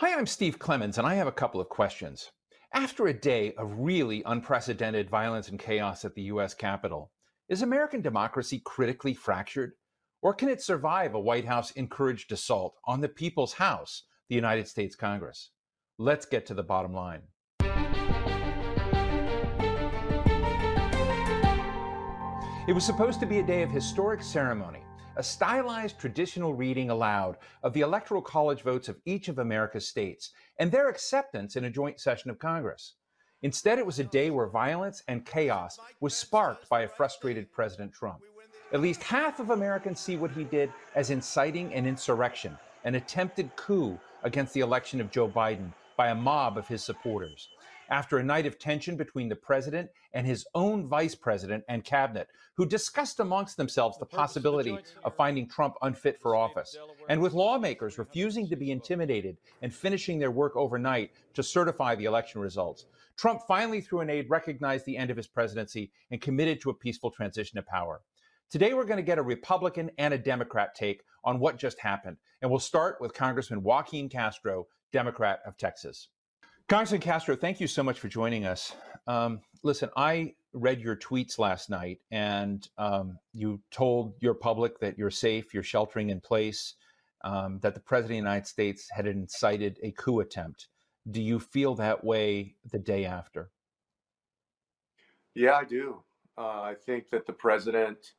Hi, I'm Steve Clemons, and I have a couple of questions. After a day of really unprecedented violence and chaos at the U.S. Capitol, is American democracy critically fractured? Or can it survive a White House encouraged assault on the people's House, the United States Congress? Let's get to the bottom line. It was supposed to be a day of historic ceremony, a stylized traditional reading aloud of the Electoral College votes of each of America's states and their acceptance in a joint session of Congress. Instead, it was a day where violence and chaos was sparked by a frustrated President Trump. At least half of Americans see what he did as inciting an insurrection, an attempted coup against the election of Joe Biden by a mob of his supporters after a night of tension between the president and his own vice president and cabinet, who discussed amongst themselves the possibility of finding Trump unfit for office, and with lawmakers refusing to be intimidated and finishing their work overnight to certify the election results. Trump finally, through an aide, recognized the end of his presidency and committed to a peaceful transition of power. Today, we're going to get a Republican and a Democrat take on what just happened. And we'll start with Congressman Joaquin Castro, Democrat of Texas. Congressman Castro, thank you so much for joining us. Um, listen, I read your tweets last night, and um, you told your public that you're safe, you're sheltering in place, um, that the President of the United States had incited a coup attempt. Do you feel that way the day after? Yeah, I do. Uh, I think that the president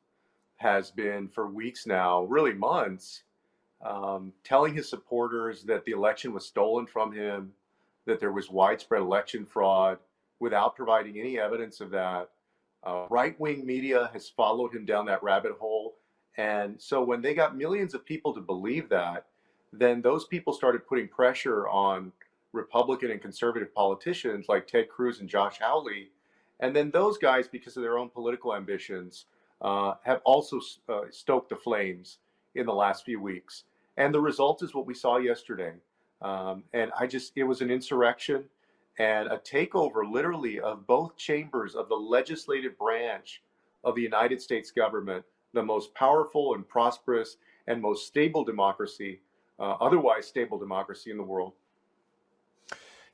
has been, for weeks now, really months, um, telling his supporters that the election was stolen from him that there was widespread election fraud without providing any evidence of that. Uh, right wing media has followed him down that rabbit hole. And so when they got millions of people to believe that, then those people started putting pressure on Republican and conservative politicians like Ted Cruz and Josh Hawley. And then those guys, because of their own political ambitions, uh, have also uh, stoked the flames in the last few weeks. And the result is what we saw yesterday. Um, and I just, it was an insurrection and a takeover literally of both chambers of the legislative branch of the United States government, the most powerful and prosperous and most stable democracy, uh, otherwise stable democracy in the world.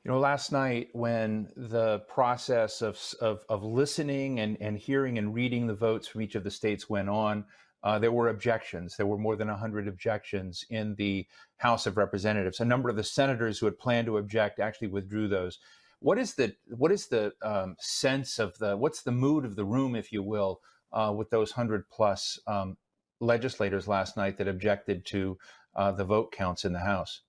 You know, last night when the process of, of, of listening and, and hearing and reading the votes from each of the states went on, uh, there were objections. There were more than 100 objections in the House of Representatives. A number of the senators who had planned to object actually withdrew those. What is the what is the um, sense of the what's the mood of the room, if you will, uh, with those hundred plus um, legislators last night that objected to uh, the vote counts in the House?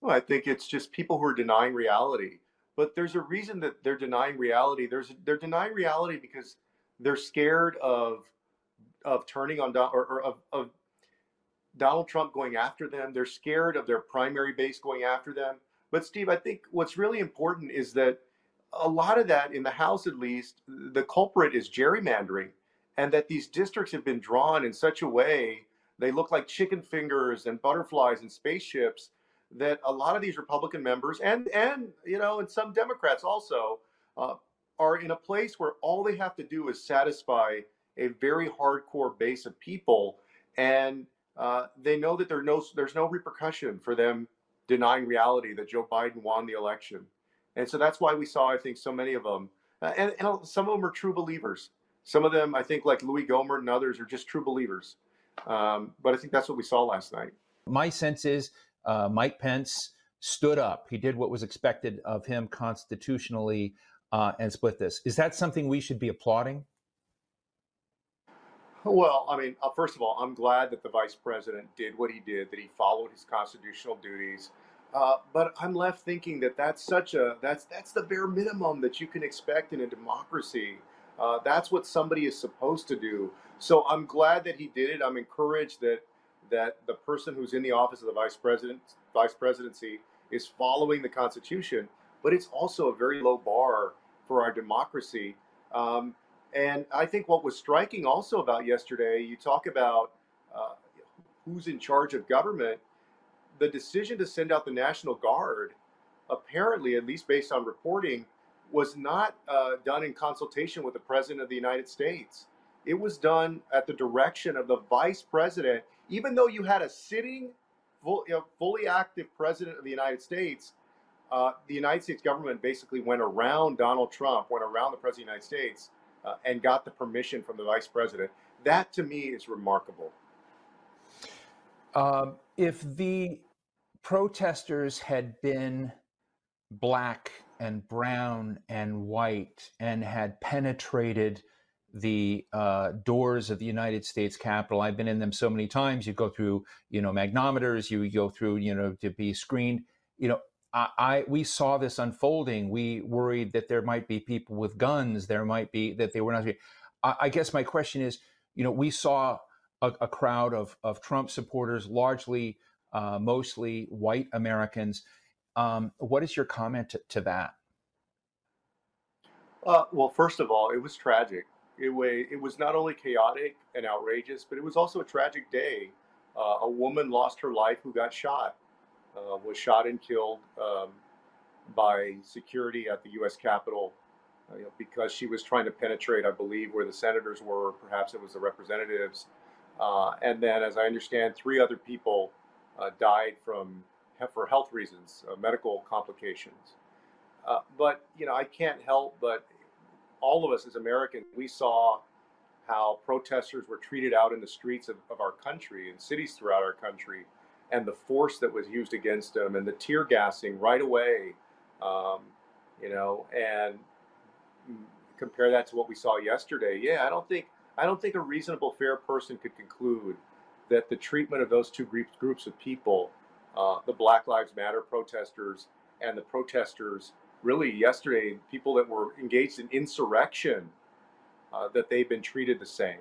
Well, I think it's just people who are denying reality. But there's a reason that they're denying reality. There's they're denying reality because they're scared of of turning on or, or of, of Donald Trump going after them. They're scared of their primary base going after them. But Steve, I think what's really important is that a lot of that in the House, at least, the culprit is gerrymandering, and that these districts have been drawn in such a way they look like chicken fingers and butterflies and spaceships that a lot of these Republican members and and you know and some Democrats also uh, are in a place where all they have to do is satisfy a very hardcore base of people, and uh, they know that there no, there's no repercussion for them denying reality that Joe Biden won the election. And so that's why we saw, I think, so many of them, uh, and, and, some of them are true believers. Some of them, I think, like Louis Gohmert and others, are just true believers. Um, but I think that's what we saw last night. My sense is uh, Mike Pence stood up. He did what was expected of him constitutionally uh, and split this. Is that something we should be applauding? Well, I mean, uh, first of all, I'm glad that the vice president did what he did, that he followed his constitutional duties. Uh, but I'm left thinking that that's such a that's that's the bare minimum that you can expect in a democracy. Uh, that's what somebody is supposed to do. So I'm glad that he did it. I'm encouraged that that the person who's in the office of the vice president vice presidency is following the Constitution. But it's also a very low bar for our democracy. Um, and I think what was striking also about yesterday, you talk about uh, who's in charge of government. The decision to send out the National Guard, apparently, at least based on reporting, was not uh, done in consultation with the President of the United States. It was done at the direction of the Vice President, even though you had a sitting full, you know, fully active president of the United States, uh, the United States government basically went around Donald Trump, went around the president of the United States, uh, and got the permission from the vice president. That to me is remarkable. Um, if the protesters had been black and brown and white and had penetrated the uh, doors of the United States Capitol. I've been in them so many times. You go through, you know, magnometers. You go through, you know, to be screened. You know, I, I we saw this unfolding. We worried that there might be people with guns. There might be that they were not. I, I guess my question is, you know, we saw a, a crowd of of Trump supporters, largely, uh, mostly white Americans. Um, what is your comment to, to that? Uh, well, first of all, it was tragic. It, it was not only chaotic and outrageous, but it was also a tragic day. Uh, a woman lost her life who got shot, uh, was shot and killed um, by security at the U.S. Capitol uh, you know, because she was trying to penetrate, I believe, where the senators were. Perhaps it was the representatives. Uh, and then, as I understand, three other people uh, died from for health reasons, uh, medical complications. but you know, I can't help but all of us as Americans, we saw how protesters were treated out in the streets of, of our country and cities throughout our country, and the force that was used against them, and the tear gassing right away, um, you know, and compare that to what we saw yesterday. Yeah, I don't think I don't think a reasonable, fair person could conclude that the treatment of those two groups groups of people, uh, the Black Lives Matter protesters and the protesters really yesterday, people that were engaged in insurrection, uh, that they've been treated the same.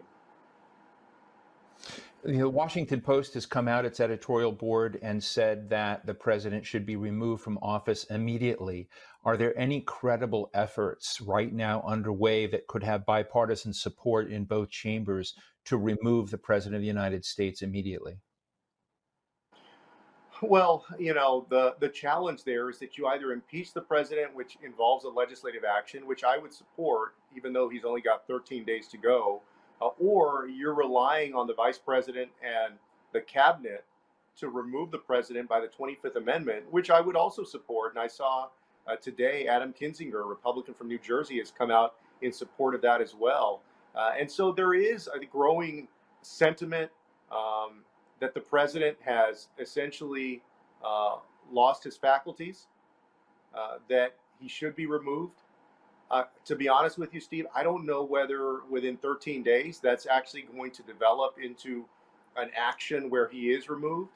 The Washington Post has come out, its editorial board, and said that the president should be removed from office immediately. Are there any credible efforts right now underway that could have bipartisan support in both chambers to remove the president of the United States immediately? Well, you know, the, the challenge there is that you either impeach the president, which involves a legislative action, which I would support, even though he's only got 13 days to go, uh, or you're relying on the vice president and the cabinet to remove the president by the 25th Amendment, which I would also support. And I saw uh, today Adam Kinzinger, a Republican from New Jersey, has come out in support of that as well. Uh, and so there is a growing sentiment um, that the president has essentially uh, lost his faculties, uh, that he should be removed. Uh, to be honest with you, Steve, I don't know whether within 13 days that's actually going to develop into an action where he is removed.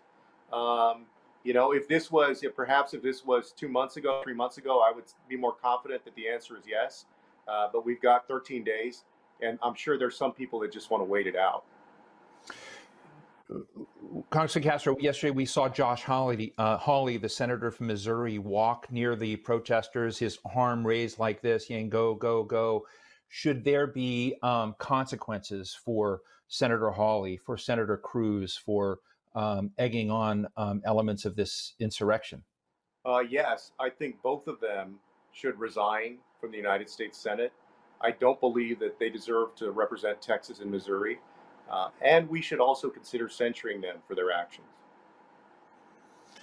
Um, you know, if this was, if perhaps if this was two months ago, three months ago, I would be more confident that the answer is yes. Uh, but we've got 13 days, and I'm sure there's some people that just want to wait it out. Congressman Castro, yesterday we saw Josh Hawley, uh, Hawley, the senator from Missouri, walk near the protesters, his arm raised like this, saying, go, go, go. Should there be um, consequences for Senator Hawley, for Senator Cruz, for um, egging on um, elements of this insurrection? Uh, yes, I think both of them should resign from the United States Senate. I don't believe that they deserve to represent Texas and Missouri. Uh, and we should also consider censuring them for their actions.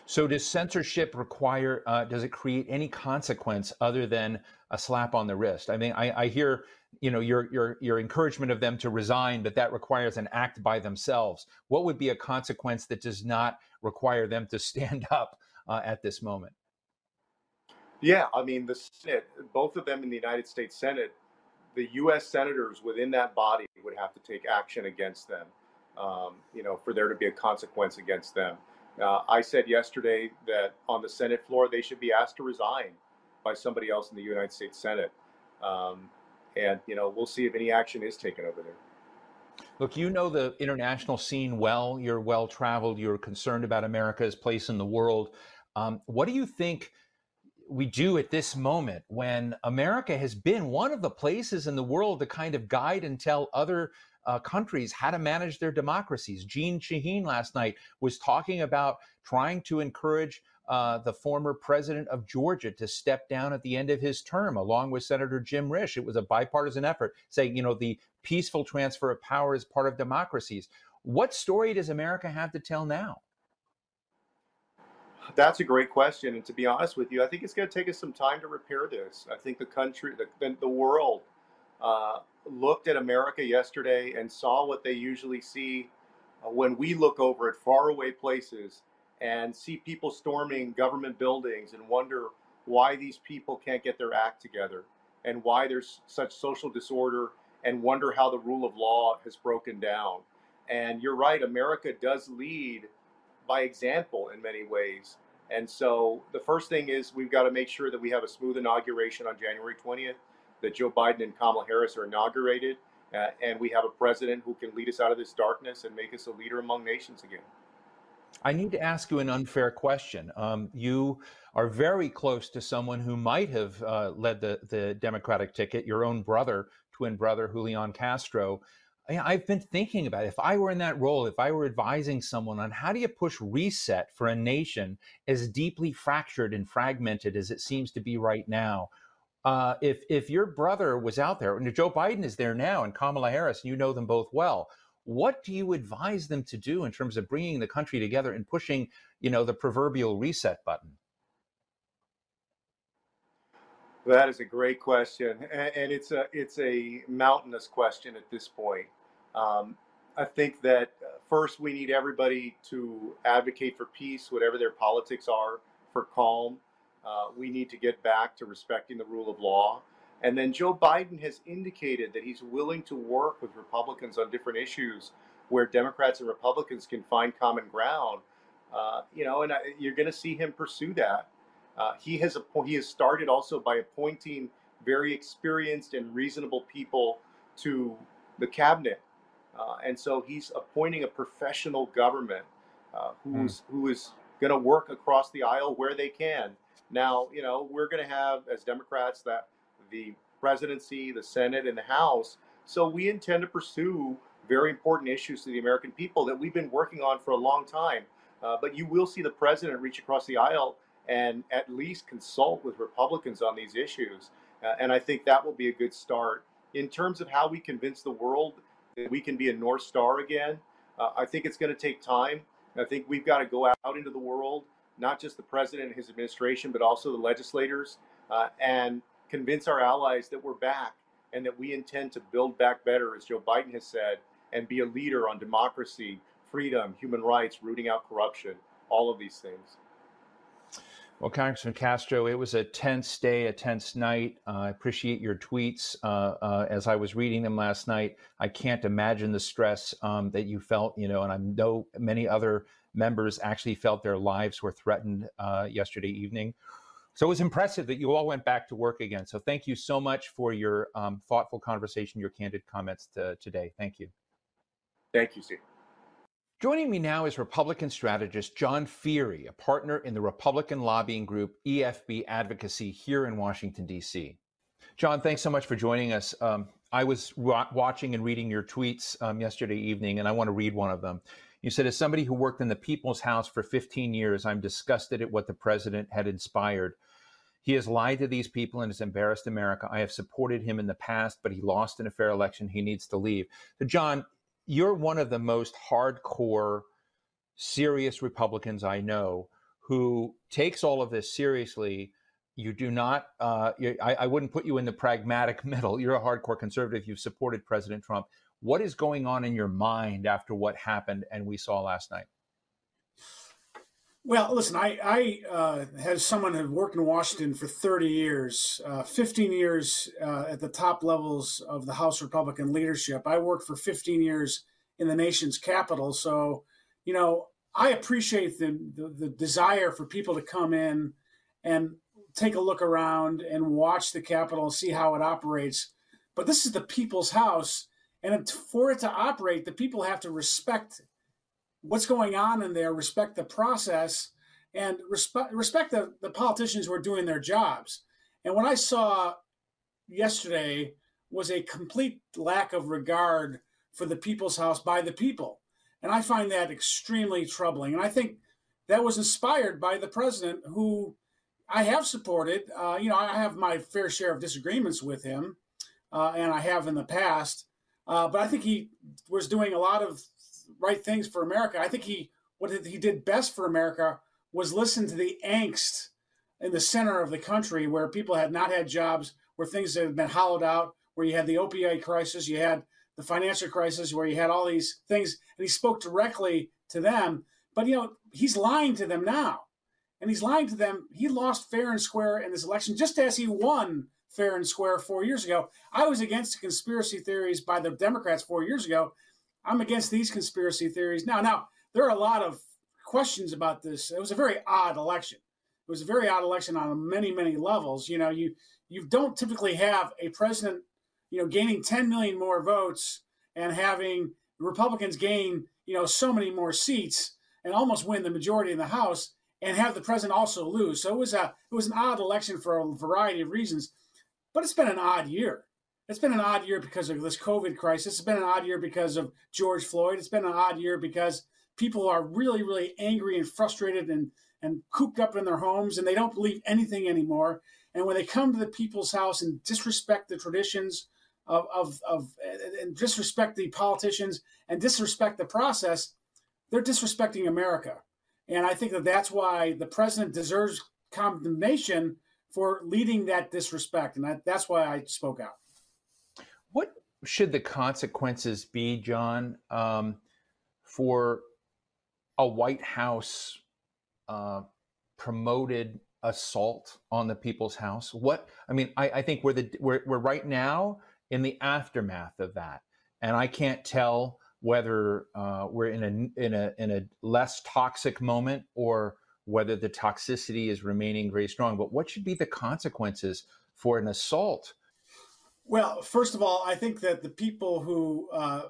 So, does censorship require? Uh, does it create any consequence other than a slap on the wrist? I mean, I, I, hear, you know, your your your encouragement of them to resign, but that requires an act by themselves. What would be a consequence that does not require them to stand up uh, at this moment? Yeah, I mean, the Senate, both of them in the United States Senate the U.S. senators within that body would have to take action against them, um, you know, for there to be a consequence against them. Uh, I said yesterday that on the Senate floor they should be asked to resign by somebody else in the United States Senate, um, and you know we'll see if any action is taken over there. Look, you know the international scene well. You're well traveled. You're concerned about America's place in the world. Um, what do you think? We do at this moment when America has been one of the places in the world to kind of guide and tell other uh, countries how to manage their democracies. Jeanne Shaheen last night was talking about trying to encourage uh, the former president of Georgia to step down at the end of his term, along with Senator Jim Risch. It was a bipartisan effort saying, you know, the peaceful transfer of power is part of democracies. What story does America have to tell now? That's a great question. And to be honest with you, I think it's going to take us some time to repair this. I think the country, the, the world, uh, looked at America yesterday and saw what they usually see uh, when we look over at faraway places and see people storming government buildings and wonder why these people can't get their act together and why there's such social disorder and wonder how the rule of law has broken down. And you're right, America does lead by example in many ways. And so the first thing is we've got to make sure that we have a smooth inauguration on January 20th, that Joe Biden and Kamala Harris are inaugurated, uh, and we have a president who can lead us out of this darkness and make us a leader among nations again. I need to ask you an unfair question. Um, you are very close to someone who might have uh, led the, the Democratic ticket, your own brother, twin brother, Julian Castro. I've been thinking about if I were in that role, if I were advising someone on how do you push reset for a nation as deeply fractured and fragmented as it seems to be right now. Uh, if if your brother was out there, and Joe Biden is there now, and Kamala Harris, and you know them both well, what do you advise them to do in terms of bringing the country together and pushing, you know, the proverbial reset button? That is a great question, and it's a it's a mountainous question at this point. Um, I think that uh, first we need everybody to advocate for peace, whatever their politics are, for calm. Uh, we need to get back to respecting the rule of law. And then Joe Biden has indicated that he's willing to work with Republicans on different issues where Democrats and Republicans can find common ground. Uh, you know, and I, you're going to see him pursue that. Uh, he has he has started also by appointing very experienced and reasonable people to the cabinet uh, and so he's appointing a professional government uh, who's mm. who is going to work across the aisle where they can. Now, you know, we're going to have as Democrats that the presidency, the Senate, and the House. So we intend to pursue very important issues to the American people that we've been working on for a long time. Uh, but you will see the president reach across the aisle and at least consult with Republicans on these issues. Uh, and I think that will be a good start. In terms of how we convince the world we can be a North Star again. Uh, I think it's going to take time. I think we've got to go out into the world, not just the president and his administration, but also the legislators, uh, and convince our allies that we're back and that we intend to build back better, as Joe Biden has said, and be a leader on democracy, freedom, human rights, rooting out corruption, all of these things. Well, Congressman Castro, it was a tense day, a tense night. Uh, I appreciate your tweets. Uh, uh, as I was reading them last night, I can't imagine the stress um, that you felt, you know, and I know many other members actually felt their lives were threatened uh, yesterday evening. So it was impressive that you all went back to work again. So thank you so much for your um, thoughtful conversation, your candid comments to, today. Thank you. Thank you, Steve. Joining me now is Republican strategist John Feehery, a partner in the Republican lobbying group EFB Advocacy here in Washington, D.C. John, thanks so much for joining us. Um, I was wa- watching and reading your tweets um, yesterday evening, and I want to read one of them. You said, As somebody who worked in the People's House for 15 years, I'm disgusted at what the president had inspired. He has lied to these people and has embarrassed America. I have supported him in the past, but he lost in a fair election. He needs to leave. So, John, you're one of the most hardcore, serious Republicans I know who takes all of this seriously. You do not, uh, I, I wouldn't put you in the pragmatic middle. You're a hardcore conservative. You've supported President Trump. What is going on in your mind after what happened and we saw last night? Well, listen, I, I uh, as someone who worked in Washington for 30 years, uh, 15 years uh, at the top levels of the House Republican leadership. I worked for 15 years in the nation's capital. So, you know, I appreciate the, the, the desire for people to come in and take a look around and watch the Capitol and see how it operates. But this is the people's house. And for it to operate, the people have to respect what's going on in there, respect the process, and respect respect the, the politicians who are doing their jobs. And what I saw yesterday was a complete lack of regard for the people's house by the people. And I find that extremely troubling. And I think that was inspired by the president, who I have supported. Uh, you know, I have my fair share of disagreements with him, uh, and I have in the past. Uh, but I think he was doing a lot of right things for America. I think he what he did best for America was listen to the angst in the center of the country where people had not had jobs, where things had been hollowed out, where you had the opioid crisis, you had the financial crisis, where you had all these things, and he spoke directly to them. But you know, he's lying to them now. And he's lying to them. He lost fair and square in this election, just as he won fair and square four years ago. I was against the conspiracy theories by the Democrats four years ago. I'm against these conspiracy theories now. Now, there are a lot of questions about this. It was a very odd election. It was a very odd election on many, many levels. You know, you you don't typically have a president, you know, gaining 10 million more votes and having Republicans gain, you know, so many more seats and almost win the majority in the House and have the president also lose. So it was a it was an odd election for a variety of reasons, but it's been an odd year. It's been an odd year because of this COVID crisis. It's been an odd year because of George Floyd. It's been an odd year because people are really, really angry and frustrated and and cooped up in their homes and they don't believe anything anymore. And when they come to the people's house and disrespect the traditions of, of, of and disrespect the politicians and disrespect the process, they're disrespecting America. And I think that that's why the president deserves condemnation for leading that disrespect. And that, that's why I spoke out. What should the consequences be, John, um, for a White House uh, promoted assault on the people's house? What I mean, I, I think we're the we're, we're right now in the aftermath of that, and I can't tell whether uh, we're in a in a in a less toxic moment or whether the toxicity is remaining very strong. But what should be the consequences for an assault? Well, first of all, I think that the people who uh,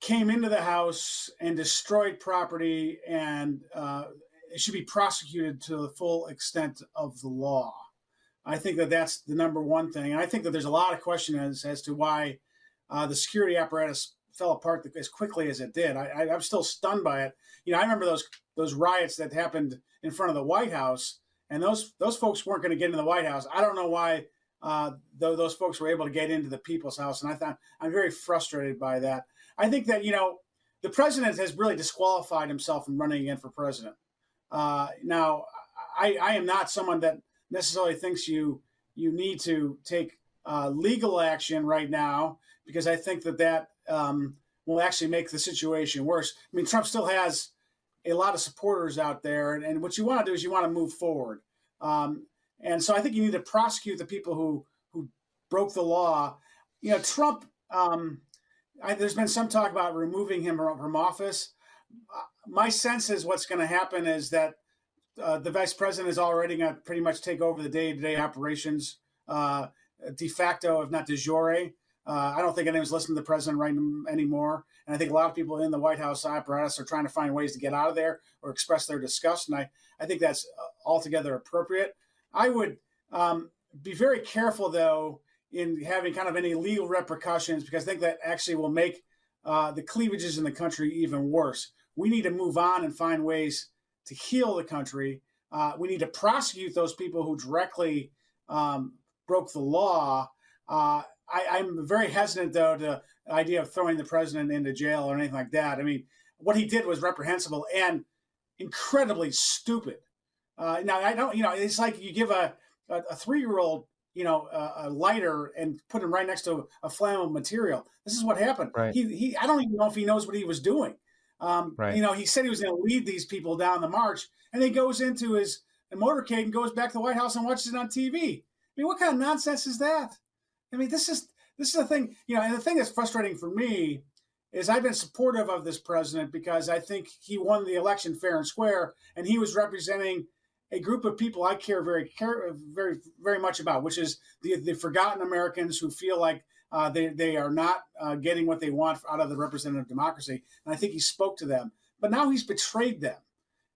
came into the house and destroyed property and uh, should be prosecuted to the full extent of the law. I think that that's the number one thing. And I think that there's a lot of questions as, as to why uh, the security apparatus fell apart as quickly as it did. I, am still stunned by it. You know, I remember those those riots that happened in front of the White House, and those those folks weren't going to get into the White House. I don't know why uh, though those folks were able to get into the people's house, and I thought I'm very frustrated by that. I think that you know the president has really disqualified himself from running again for president. Uh, now, I, I, am not someone that necessarily thinks you you need to take uh, legal action right now because I think that that um, will actually make the situation worse. I mean, Trump still has a lot of supporters out there, and, and what you want to do is you want to move forward. Um, and so I think you need to prosecute the people who who broke the law. You know, Trump. Um, I, there's been some talk about removing him from office. Uh, my sense is what's going to happen is that uh, the vice president is already going to pretty much take over the day-to-day operations uh, de facto, if not de jure. Uh, I don't think anyone's listening to the president right anymore, and I think a lot of people in the White House apparatus are trying to find ways to get out of there or express their disgust, and I, I think that's uh, altogether appropriate. I would um, be very careful, though, in having kind of any legal repercussions because I think that actually will make uh, the cleavages in the country even worse. We need to move on and find ways to heal the country. Uh, we need to prosecute those people who directly um, broke the law. Uh, I, am very hesitant, though, to the idea of throwing the president into jail or anything like that. I mean, what he did was reprehensible and incredibly stupid. Uh, now, I don't, you know, it's like you give a, a, a three year old, you know, a, a, lighter and put him right next to a flammable material. This is what happened. Right. He, he, I don't even know if he knows what he was doing. Um, right. You know, he said he was going to lead these people down the march, and he goes into his motorcade and goes back to the White House and watches it on TV. I mean, what kind of nonsense is that? I mean, this is this is the thing, you know, and the thing that's frustrating for me is I've been supportive of this president because I think he won the election fair and square, and he was representing a group of people I care very, care, very, very much about, which is the the forgotten Americans who feel like uh, they they are not uh, getting what they want out of the representative democracy. And I think he spoke to them, but now he's betrayed them,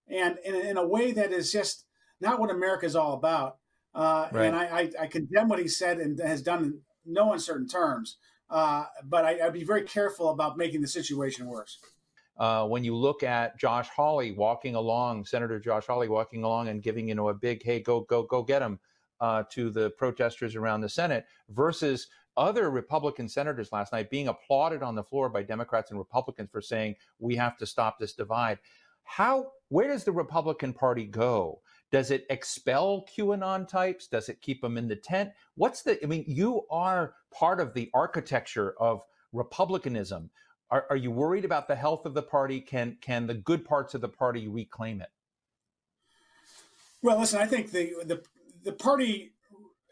and in, in a way that is just not what America is all about. Uh, right. And I, I, I, condemn what he said and has done in no uncertain terms. Uh, but I, would be very careful about making the situation worse. Uh, when you look at Josh Hawley walking along, Senator Josh Hawley walking along and giving you know a big "Hey, go go go get him" uh, to the protesters around the Senate, versus other Republican senators last night being applauded on the floor by Democrats and Republicans for saying we have to stop this divide. How where does the Republican Party go? Does it expel QAnon types? Does it keep them in the tent? What's the I mean, you are part of the architecture of republicanism. Are, are you worried about the health of the party? Can can the good parts of the party reclaim it? Well, listen, I think the the the party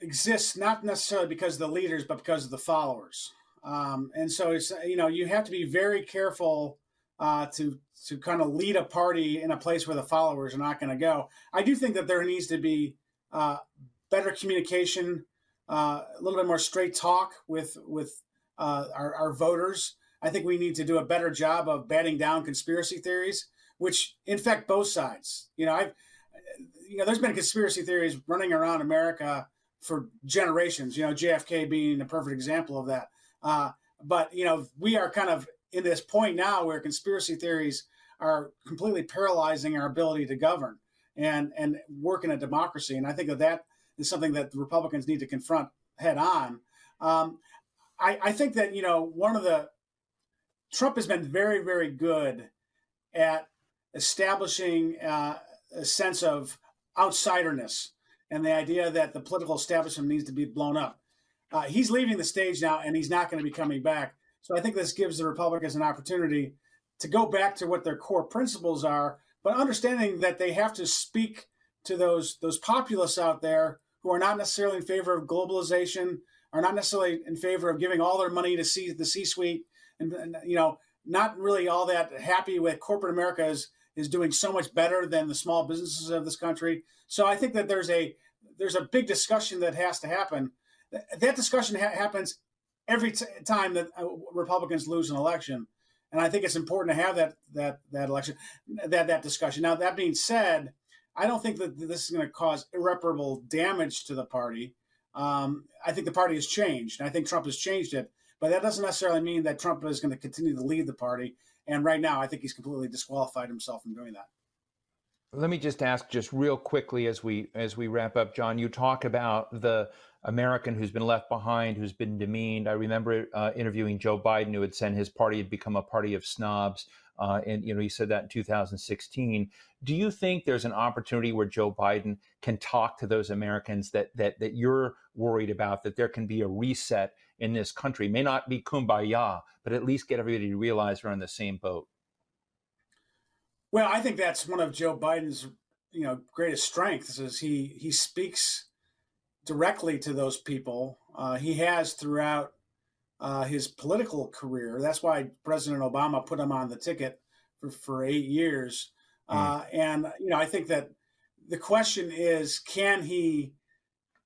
exists not necessarily because of the leaders, but because of the followers. Um, and so it's you know you have to be very careful uh, to to kind of lead a party in a place where the followers are not going to go. I do think that there needs to be uh, better communication, uh, a little bit more straight talk with with uh, our, our voters. I think we need to do a better job of batting down conspiracy theories, which infect both sides. You know, I've you know, there's been conspiracy theories running around America for generations. You know, JFK being a perfect example of that. Uh, but you know, we are kind of in this point now where conspiracy theories are completely paralyzing our ability to govern and and work in a democracy. And I think that that is something that the Republicans need to confront head on. Um, I, I think that you know one of the Trump has been very very good at establishing uh, a sense of outsiderness and the idea that the political establishment needs to be blown up. Uh, he's leaving the stage now, and he's not going to be coming back. So I think this gives the Republicans an opportunity to go back to what their core principles are, but understanding that they have to speak to those those populists out there who are not necessarily in favor of globalization, are not necessarily in favor of giving all their money to see the C-suite, and, and you know, not really all that happy with corporate America is is doing so much better than the small businesses of this country. So I think that there's a there's a big discussion that has to happen. That discussion ha- happens every t- time that uh, Republicans lose an election, and I think it's important to have that that that election that that discussion. Now that being said, I don't think that this is going to cause irreparable damage to the party. Um, I think the party has changed, and I think Trump has changed it. But that doesn't necessarily mean that Trump is going to continue to lead the party. And right now, I think he's completely disqualified himself from doing that. Let me just ask, just real quickly, as we as we wrap up, John. You talk about the American who's been left behind, who's been demeaned. I remember uh, interviewing Joe Biden, who had said his party had become a party of snobs, uh, and you know he said that in 2016. Do you think there's an opportunity where Joe Biden can talk to those Americans that that that you're worried about, that there can be a reset in this country? May not be kumbaya, but at least get everybody to realize we're on the same boat. Well, I think that's one of Joe Biden's you know greatest strengths is he he speaks directly to those people. Uh, he has throughout uh, his political career. That's why President Obama put him on the ticket for, for eight years. Mm. Uh, and you know, I think that the question is, can he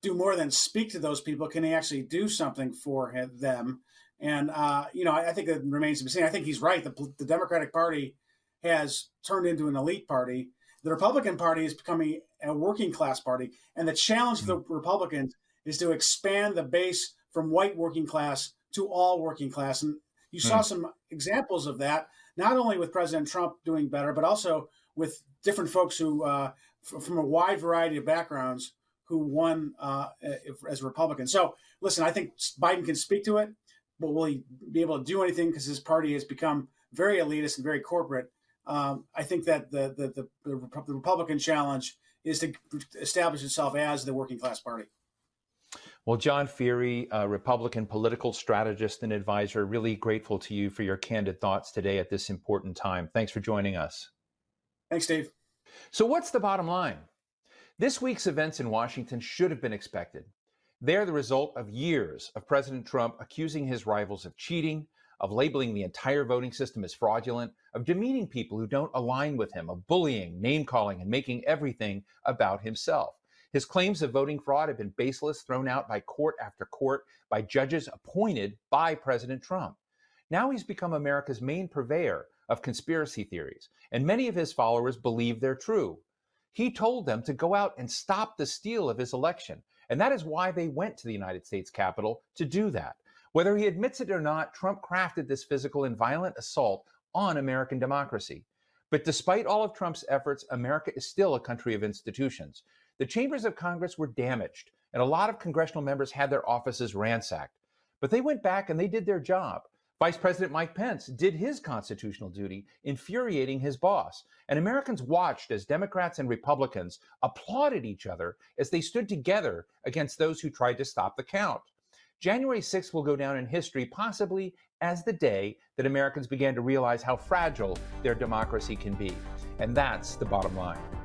do more than speak to those people? Can he actually do something for them? And uh, you know, I, I, think it remains to be seen. I think he's right. The, the Democratic Party has turned into an elite party. The Republican Party is becoming a working class party, and the challenge for the. Republicans is to expand the base from white working class to all working class. And you saw mm. some examples of that, not only with President Trump doing better, but also with different folks who, uh, f- from a wide variety of backgrounds, who won uh, as Republicans. So, listen, I think Biden can speak to it, but will he be able to do anything because his party has become very elitist and very corporate? Um, I think that the, the, the, the, Republican challenge is to establish itself as the working class party. Well, John Feehery, a Republican political strategist and advisor, really grateful to you for your candid thoughts today at this important time. Thanks for joining us. Thanks, Dave. So, what's the bottom line? This week's events in Washington should have been expected. They're the result of years of President Trump accusing his rivals of cheating, of labeling the entire voting system as fraudulent, of demeaning people who don't align with him, of bullying, name calling, and making everything about himself. His claims of voting fraud have been baseless, thrown out by court after court by judges appointed by President Trump. Now he's become America's main purveyor of conspiracy theories, and many of his followers believe they're true. He told them to go out and stop the steal of his election, and that is why they went to the United States Capitol to do that. Whether he admits it or not, Trump crafted this physical and violent assault on American democracy. But despite all of Trump's efforts, America is still a country of institutions. The chambers of Congress were damaged, and a lot of congressional members had their offices ransacked. But they went back and they did their job. Vice President Mike Pence did his constitutional duty, infuriating his boss. And Americans watched as Democrats and Republicans applauded each other as they stood together against those who tried to stop the count. January 6th will go down in history possibly as the day that Americans began to realize how fragile their democracy can be. And that's the bottom line.